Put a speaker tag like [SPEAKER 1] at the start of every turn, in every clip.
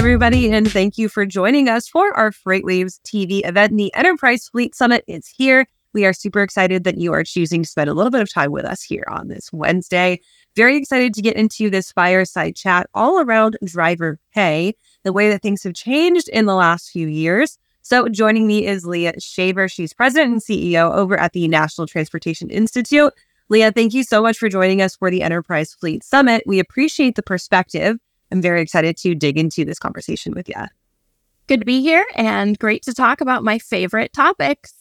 [SPEAKER 1] Everybody, and thank you for joining us for our FreightWaves TV event. The Enterprise Fleet Summit is here. We are super excited that you are choosing to spend a little bit of time with us here on this Wednesday. Very excited to get into this fireside chat all around driver pay, the way that things have changed in the last few years. So, joining me is Leah Shaver. She's president and CEO over at the National Transportation Institute. Leah, thank you so much for joining us for the Enterprise Fleet Summit. We appreciate the perspective I'm very excited to dig into this conversation with you.
[SPEAKER 2] Good to be here and great to talk about my favorite topics.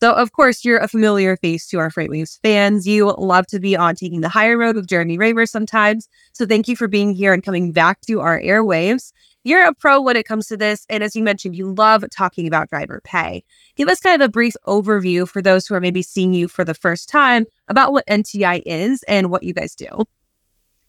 [SPEAKER 1] So, of course, you're a familiar face to our FreightWaves fans. You love to be on Taking the Hire Road with Jeremy Reymer sometimes. So, thank you for being here and coming back to our airwaves. You're a pro when it comes to this. And as you mentioned, you love talking about driver pay. Give us kind of a brief overview for those who are maybe seeing you for the first time about what NTI is and what you guys do.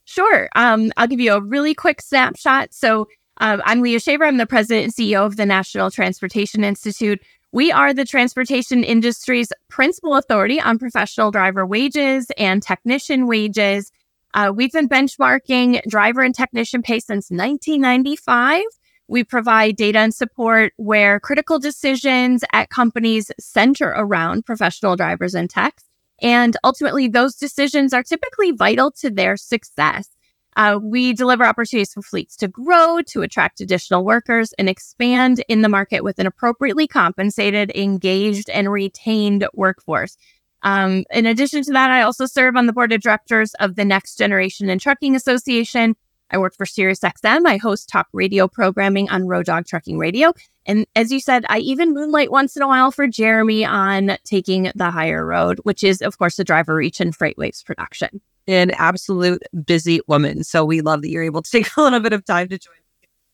[SPEAKER 2] Sure. Um, I'll give you a really quick snapshot. So, um, I'm Leah Shaver. I'm the president and CEO of the National Transportation Institute. We are the transportation industry's principal authority on professional driver wages and technician wages. Uh, we've been benchmarking driver and technician pay since 1995. We provide data and support where critical decisions at companies center around professional drivers and techs. And ultimately, those decisions are typically vital to their success. Uh, we deliver opportunities for fleets to grow, to attract additional workers, and expand in the market with an appropriately compensated, engaged, and retained workforce. Um, in addition to that, I also serve on the board of directors of the Next Generation in Trucking Association. I work for SiriusXM. I host talk radio programming on Road Dog Trucking Radio. And as you said, I even moonlight once in a while for Jeremy on taking the hire road, which is, of course, the DriverReach and FreightWaves production.
[SPEAKER 1] An absolute busy woman. So we love that you're able to take a little bit of time to join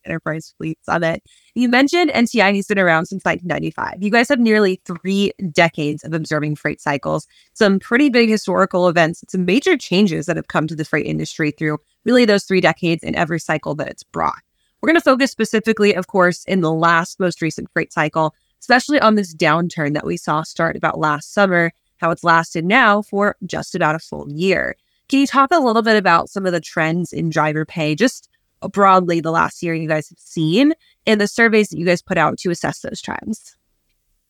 [SPEAKER 1] Enterprise Fleet Summit. You mentioned NTI has been around since 1995. You guys have nearly three decades of observing freight cycles, some pretty big historical events, some major changes that have come to the freight industry through really those three decades in every cycle that it's brought. We're going to focus specifically, of course, in the last most recent freight cycle, especially on this downturn that we saw start about last summer, how it's lasted now for just about a full year. Can you talk a little bit about some of the trends in driver pay, just broadly the last year you guys have seen and the surveys that you guys put out to assess those trends?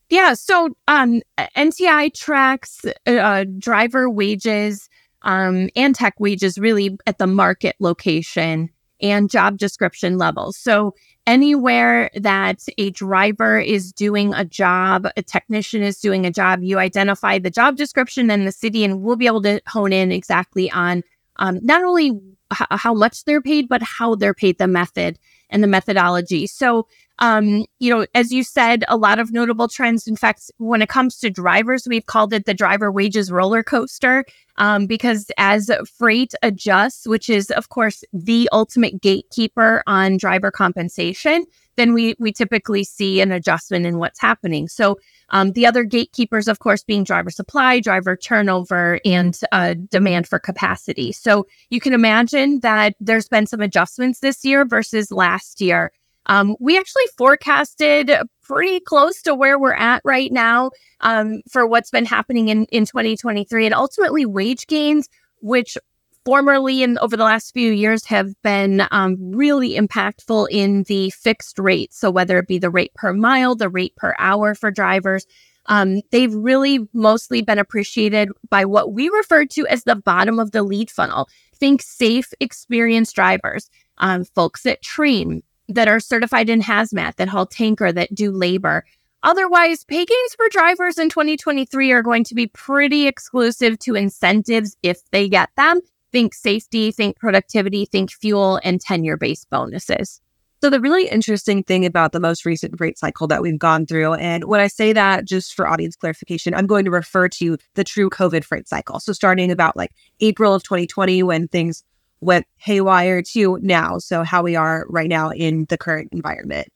[SPEAKER 2] Yeah, so um, NTI tracks uh, driver wages um, and tech wages really at the market location and job description levels. So anywhere that a driver is doing a job, a technician is doing a job, you identify the job description and the city, and we'll be able to hone in exactly on um, not only h- how much they're paid, but how they're paid, the method and the methodology. So um, you know, as you said, a lot of notable trends. In fact, when it comes to drivers, we've called it the driver wages roller coaster um, because as freight adjusts, which is, of course, the ultimate gatekeeper on driver compensation, then we we typically see an adjustment in what's happening. So um, the other gatekeepers, of course, being driver supply, driver turnover, and uh, demand for capacity. So you can imagine that there's been some adjustments this year versus last year. Um, we actually forecasted pretty close to where we're at right now um, for what's been happening in, in 2023 and ultimately wage gains, which formerly and over the last few years have been um, really impactful in the fixed rate. So whether it be the rate per mile, the rate per hour for drivers, um, they've really mostly been appreciated by what we refer to as the bottom of the lead funnel. Think safe, experienced drivers, um, folks that train, that are certified in hazmat, that haul tanker, that do labor. Otherwise, pay gains for drivers in 2023 are going to be pretty exclusive to incentives if they get them. Think safety, think productivity, think fuel, and tenure based bonuses.
[SPEAKER 1] So, the really interesting thing about the most recent freight cycle that we've gone through, and when I say that, just for audience clarification, I'm going to refer to the true COVID freight cycle. So, starting about like April of 2020, when things went haywire, to now. So, how we are right now in the current environment.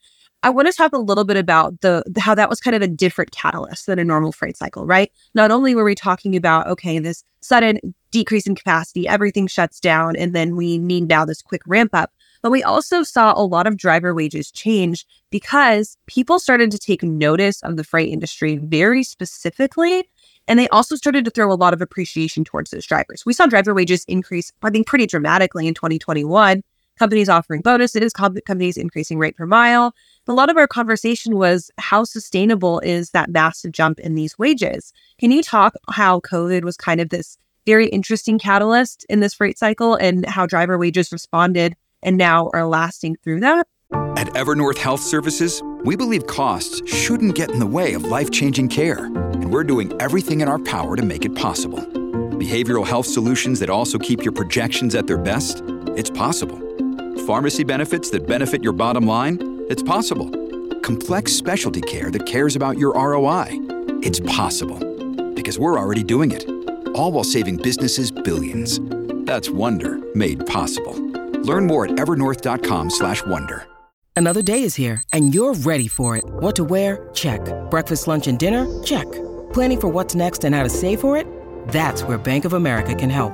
[SPEAKER 1] I want to talk a little bit about the how that was kind of a different catalyst than a normal freight cycle, right? Not only were we talking about okay, this sudden decrease in capacity, everything shuts down, and then we need now this quick ramp up, but we also saw a lot of driver wages change because people started to take notice of the freight industry very specifically. And they also started to throw a lot of appreciation towards those drivers. We saw driver wages increase, I think, pretty dramatically in 2021. Companies offering bonuses, companies increasing rate per mile. A lot of our conversation was how sustainable is that massive jump in these wages? Can you talk how COVID was kind of this very interesting catalyst in this freight cycle and how driver wages responded and now are lasting through that.
[SPEAKER 3] At Evernorth Health Services, we believe costs shouldn't get in the way of life changing care, and we're doing everything in our power to make it possible. Behavioral health solutions that also keep your projections at their best? It's possible. Pharmacy benefits that benefit your bottom line? It's possible. Complex specialty care that cares about your ROI? It's possible. Because we're already doing it. All while saving businesses billions. That's Wonder made possible. Learn more at evernorth.com slash wonder.
[SPEAKER 4] Another day is here and you're ready for it. What to wear? Check. Breakfast, lunch, and dinner? Check. Planning for what's next and how to save for it? That's where Bank of America can help.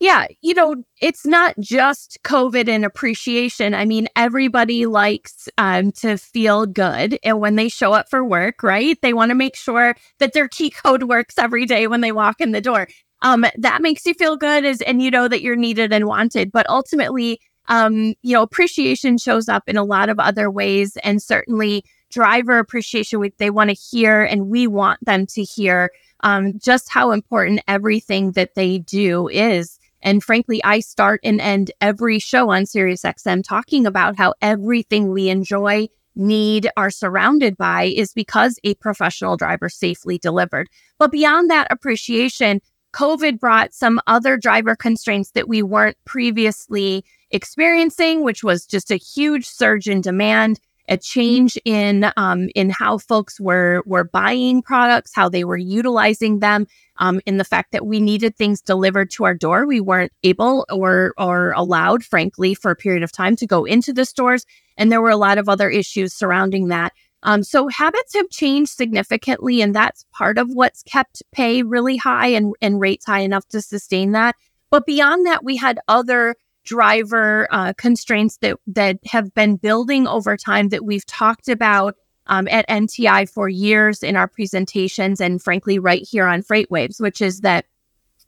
[SPEAKER 2] Yeah, you know, it's not just COVID and appreciation. I mean, everybody likes um, to feel good and when they show up for work, right? They want to make sure that their key code works every day when they walk in the door. Um, that makes you feel good as, and you know that you're needed and wanted. But ultimately, um, you know, appreciation shows up in a lot of other ways. And certainly driver appreciation, they want to hear and we want them to hear um, just how important everything that they do is. And frankly, I start and end every show on SiriusXM talking about how everything we enjoy, need, are surrounded by is because a professional driver safely delivered. But beyond that appreciation, COVID brought some other driver constraints that we weren't previously experiencing, which was just a huge surge in demand, a change in um, in how folks were were buying products, how they were utilizing them, um, in the fact that we needed things delivered to our door. We weren't able or or allowed, frankly, for a period of time to go into the stores, and there were a lot of other issues surrounding that. Um, so habits have changed significantly, and that's part of what's kept pay really high and, and rates high enough to sustain that. But beyond that, we had other driver uh, constraints that that have been building over time that we've talked about um, at NTI for years in our presentations, and frankly, right here on FreightWaves, which is that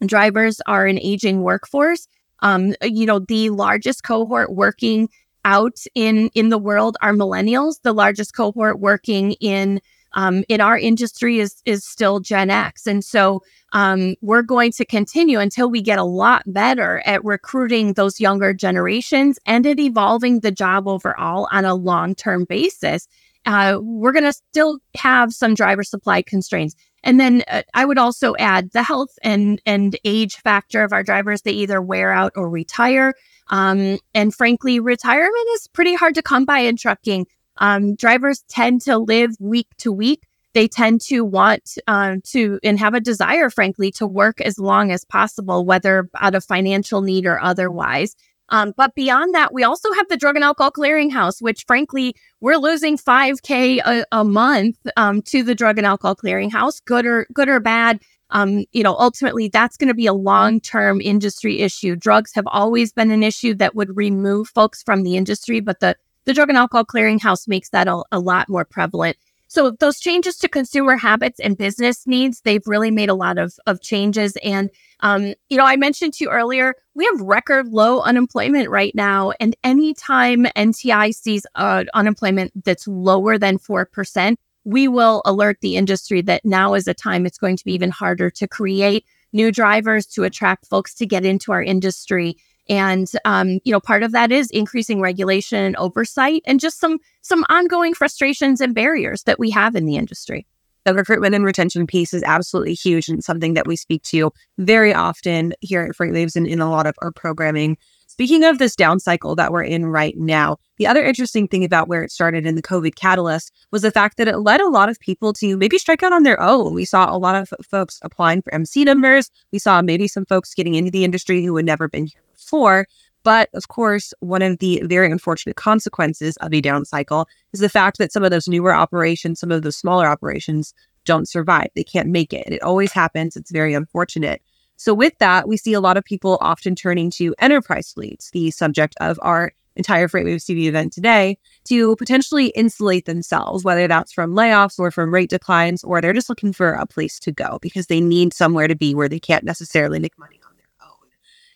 [SPEAKER 2] drivers are an aging workforce. Um, you know, the largest cohort working out in in the world are millennials. The largest cohort working in um, in our industry is is still Gen X, and so um, we're going to continue until we get a lot better at recruiting those younger generations and at evolving the job overall on a long term basis. Uh, we're going to still have some driver supply constraints. And then uh, I would also add the health and and age factor of our drivers. They either wear out or retire. Um, and frankly, retirement is pretty hard to come by in trucking. Um, drivers tend to live week to week. They tend to want um, to and have a desire, frankly, to work as long as possible, whether out of financial need or otherwise. Um, but beyond that, we also have the Drug and Alcohol Clearinghouse, which frankly, we're losing 5K a, a month um, to the Drug and Alcohol Clearinghouse, good or good or bad um, you know, ultimately that's going to be a long term industry issue. Drugs have always been an issue that would remove folks from the industry, but the, the Drug and Alcohol Clearinghouse makes that a, a lot more prevalent. So those changes to consumer habits and business needs, they've really made a lot of, of changes. And, um, you know, I mentioned to you earlier, we have record low unemployment right now. And anytime NTI sees uh, unemployment that's lower than 4%, we will alert the industry that now is a time it's going to be even harder to create new drivers, to attract folks to get into our industry. And um, you know, part of that is increasing regulation and oversight, and just some some ongoing frustrations and barriers that we have in the industry.
[SPEAKER 1] The recruitment and retention piece is absolutely huge and something that we speak to very often here at FreightWaves and in a lot of our programming. Speaking of this down cycle that we're in right now, the other interesting thing about where it started in the COVID catalyst was the fact that it led a lot of people to maybe strike out on their own. We saw a lot of folks applying for MC numbers. We saw maybe some folks getting into the industry who had never been here before. But of course, one of the very unfortunate consequences of a down cycle is the fact that some of those newer operations, some of those smaller operations don't survive. They can't make it. It always happens. It's very unfortunate. So, with that, we see a lot of people often turning to enterprise fleets, the subject of our entire FreightWaves TV event today, to potentially insulate themselves, whether that's from layoffs or from rate declines, or they're just looking for a place to go because they need somewhere to be where they can't necessarily make money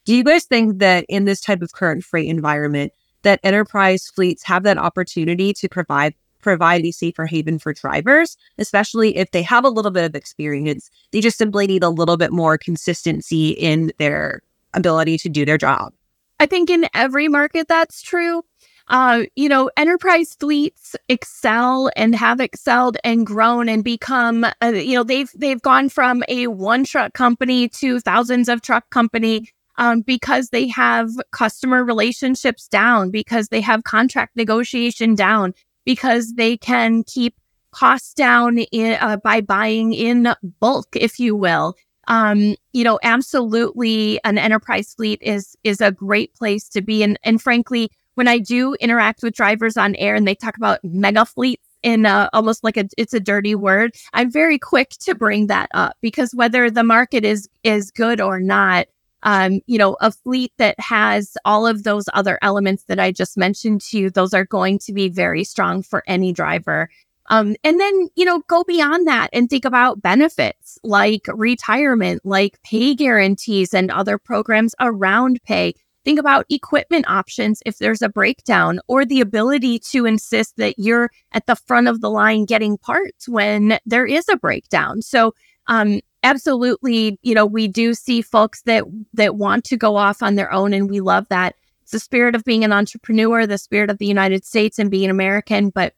[SPEAKER 1] do you guys think that in this type of current freight environment, that enterprise fleets have that opportunity to provide provide a safer haven for drivers, especially if they have a little bit of experience. They just simply need a little bit more consistency in their ability to do their job.
[SPEAKER 2] I think in every market that's true. Uh, you know, enterprise fleets excel and have excelled and grown and become, uh, you know, they've they've gone from a one truck company to thousands of truck company um, because they have customer relationships down, because they have contract negotiation down, because they can keep costs down in, uh, by buying in bulk, if you will. Um, you know, absolutely, an enterprise fleet is is a great place to be, and and frankly, when I do interact with drivers on air and they talk about mega fleets in a, almost like a it's a dirty word i'm very quick to bring that up because whether the market is is good or not um, you know, a fleet that has all of those other elements that I just mentioned to you, those are going to be very strong for any driver. Um, and then, you know, go beyond that and think about benefits like retirement, like pay guarantees and other programs around pay. Think about equipment options if there's a breakdown or the ability to insist that you're at the front of the line getting parts when there is a breakdown. So, um, absolutely, you know, we do see folks that that want to go off on their own, and we love that. It's the spirit of being an entrepreneur, the spirit of the United States, and being American. But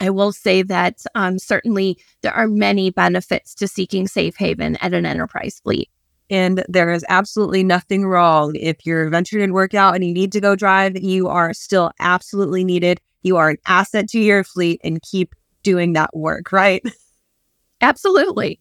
[SPEAKER 2] I will say that um, certainly there are many benefits to seeking safe haven at an enterprise fleet.
[SPEAKER 1] And there is absolutely nothing wrong. If you're venturing in workout and you need to go drive, you are still absolutely needed. You are an asset to your fleet and keep doing that work, right?
[SPEAKER 2] Absolutely.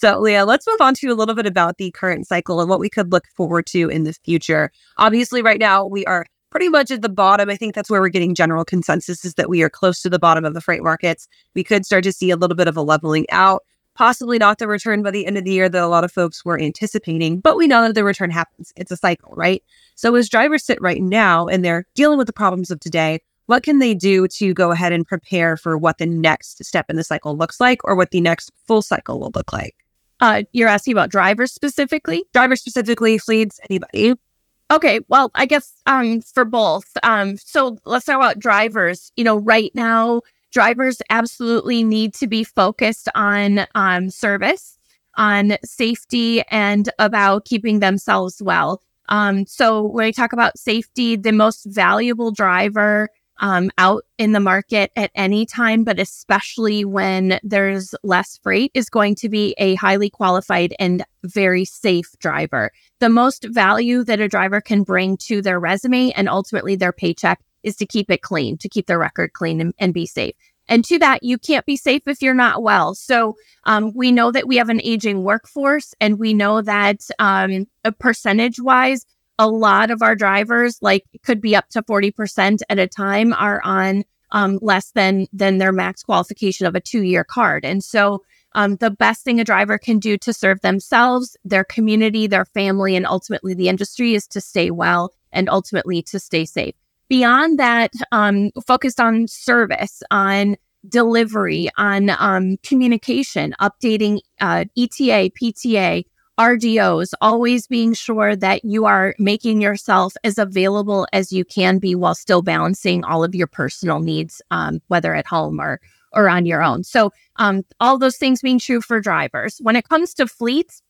[SPEAKER 1] So, Leah, let's move on to a little bit about the current cycle and what we could look forward to in the future. Obviously, right now, we are pretty much at the bottom. I think that's where we're getting general consensus is that we are close to the bottom of the freight markets. We could start to see a little bit of a leveling out, possibly not the return by the end of the year that a lot of folks were anticipating, but we know that the return happens. It's a cycle, right? So, as drivers sit right now and they're dealing with the problems of today, what can they do to go ahead and prepare for what the next step in the cycle looks like or what the next full cycle will look like?
[SPEAKER 2] Uh, you're asking about drivers specifically?
[SPEAKER 1] Drivers specifically, fleets, anybody.
[SPEAKER 2] Okay, well, I guess um for both. Um, so let's talk about drivers. You know, right now, drivers absolutely need to be focused on um service, on safety, and about keeping themselves well. Um, so when I talk about safety, the most valuable driver um, out in the market at any time, but especially when there's less freight, is going to be a highly qualified and very safe driver. The most value that a driver can bring to their resume and ultimately their paycheck is to keep it clean, to keep their record clean and, and be safe. And to that, you can't be safe if you're not well. So um, we know that we have an aging workforce, and we know that um, percentage wise, a lot of our drivers, like could be up to 40% at a time, are on um, less than than their max qualification of a two year card. And so um, the best thing a driver can do to serve themselves, their community, their family, and ultimately the industry is to stay well and ultimately to stay safe. Beyond that, um, focused on service, on delivery, on um, communication, updating uh, ETA, PTA, RDOs, always being sure that you are making yourself as available as you can be while still balancing all of your personal needs, um, whether at home or or on your own. So, um, all those things being true for drivers. When it comes to fleets,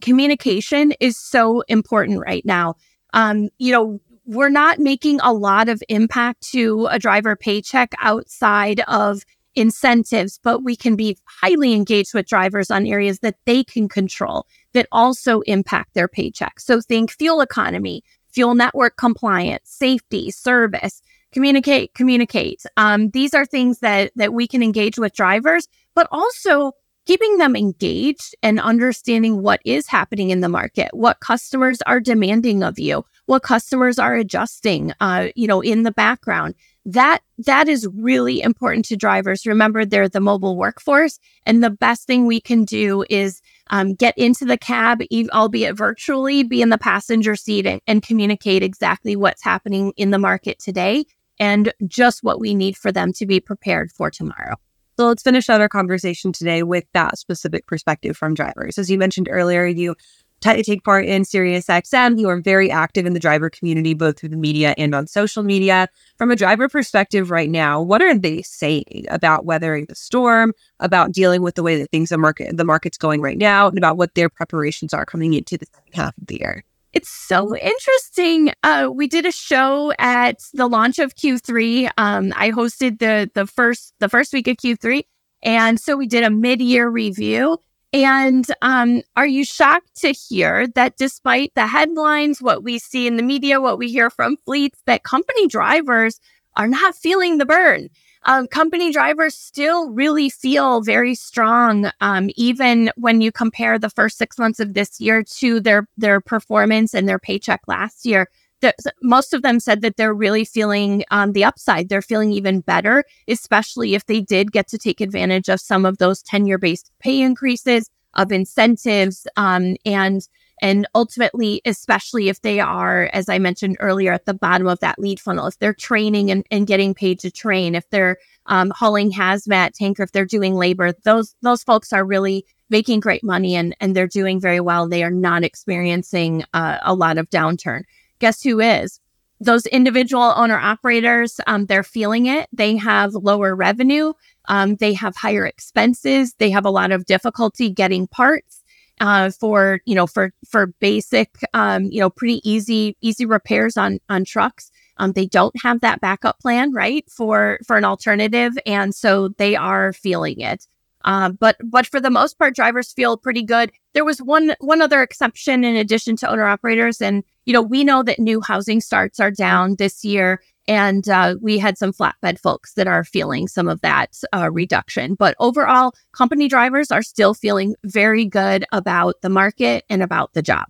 [SPEAKER 2] communication is so important right now. Um, you know, we're not making a lot of impact to a driver paycheck outside of incentives, but we can be highly engaged with drivers on areas that they can control that also impact their paycheck. So think fuel economy, fuel network compliance, safety, service, communicate, communicate. Um, these are things that that we can engage with drivers, but also keeping them engaged and understanding what is happening in the market, what customers are demanding of you, what customers are adjusting, uh, you know, in the background. That that is really important to drivers. Remember, they're the mobile workforce, and the best thing we can do is um, get into the cab, albeit virtually, be in the passenger seat and, and communicate exactly what's happening in the market today and just what we need for them to be prepared for tomorrow.
[SPEAKER 1] So let's finish out our conversation today with that specific perspective from drivers. As you mentioned earlier, you t- take part in SiriusXM. You are very active in the driver community, both through the media and on social media. From a driver perspective right now, what are they saying about weathering the storm, about dealing with the way that things are market the market's going right now, and about what their preparations are coming into the second half of the year?
[SPEAKER 2] It's so interesting. Uh, we did a show at the launch of Q3. Um, I hosted the the first the first week of Q3, and so we did a mid year review. And um, are you shocked to hear that despite the headlines, what we see in the media, what we hear from fleets, that company drivers are not feeling the burn? um, company drivers still really feel very strong, um, even when you compare the first six months of this year to their their performance and their paycheck last year. The, most of them said that they're really feeling um, the upside. They're feeling even better, especially if they did get to take advantage of some of those tenure based pay increases, of incentives, um, and and ultimately, especially if they are, as I mentioned earlier, at the bottom of that lead funnel, if they're training and, and getting paid to train, if they're um, hauling hazmat tanker, if they're doing labor, those those folks are really making great money and and they're doing very well. They are not experiencing uh, a lot of downturn. Guess who is? Those individual owner operators, um, they're feeling it. They have lower revenue. Um, they have higher expenses. They have a lot of difficulty getting parts uh, for you know for for basic um, you know pretty easy easy repairs on on trucks. Um, they don't have that backup plan, right, for for an alternative, and so they are feeling it. Uh, but but for the most part, drivers feel pretty good. There was one one other exception in addition to owner operators, and you know we know that new housing starts are down this year, and uh, we had some flatbed folks that are feeling some of that uh, reduction. But overall, company drivers are still feeling very good about the market and about the job.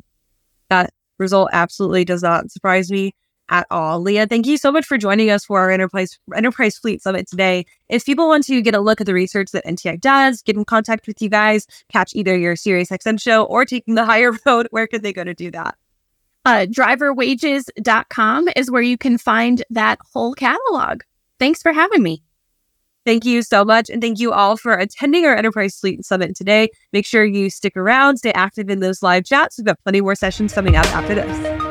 [SPEAKER 1] That result absolutely does not surprise me at all. Leah, thank you so much for joining us for our Enterprise Enterprise Fleet Summit today. If people want to get a look at the research that NTI does, get in contact with you guys, catch either your SiriusXM show or taking the hire road, where could they go to do that?
[SPEAKER 2] Uh, driverwages.com is where you can find that whole catalog. Thanks for having me.
[SPEAKER 1] Thank you so much. And thank you all for attending our Enterprise Fleet Summit today. Make sure you stick around, stay active in those live chats. We've got plenty more sessions coming up after this.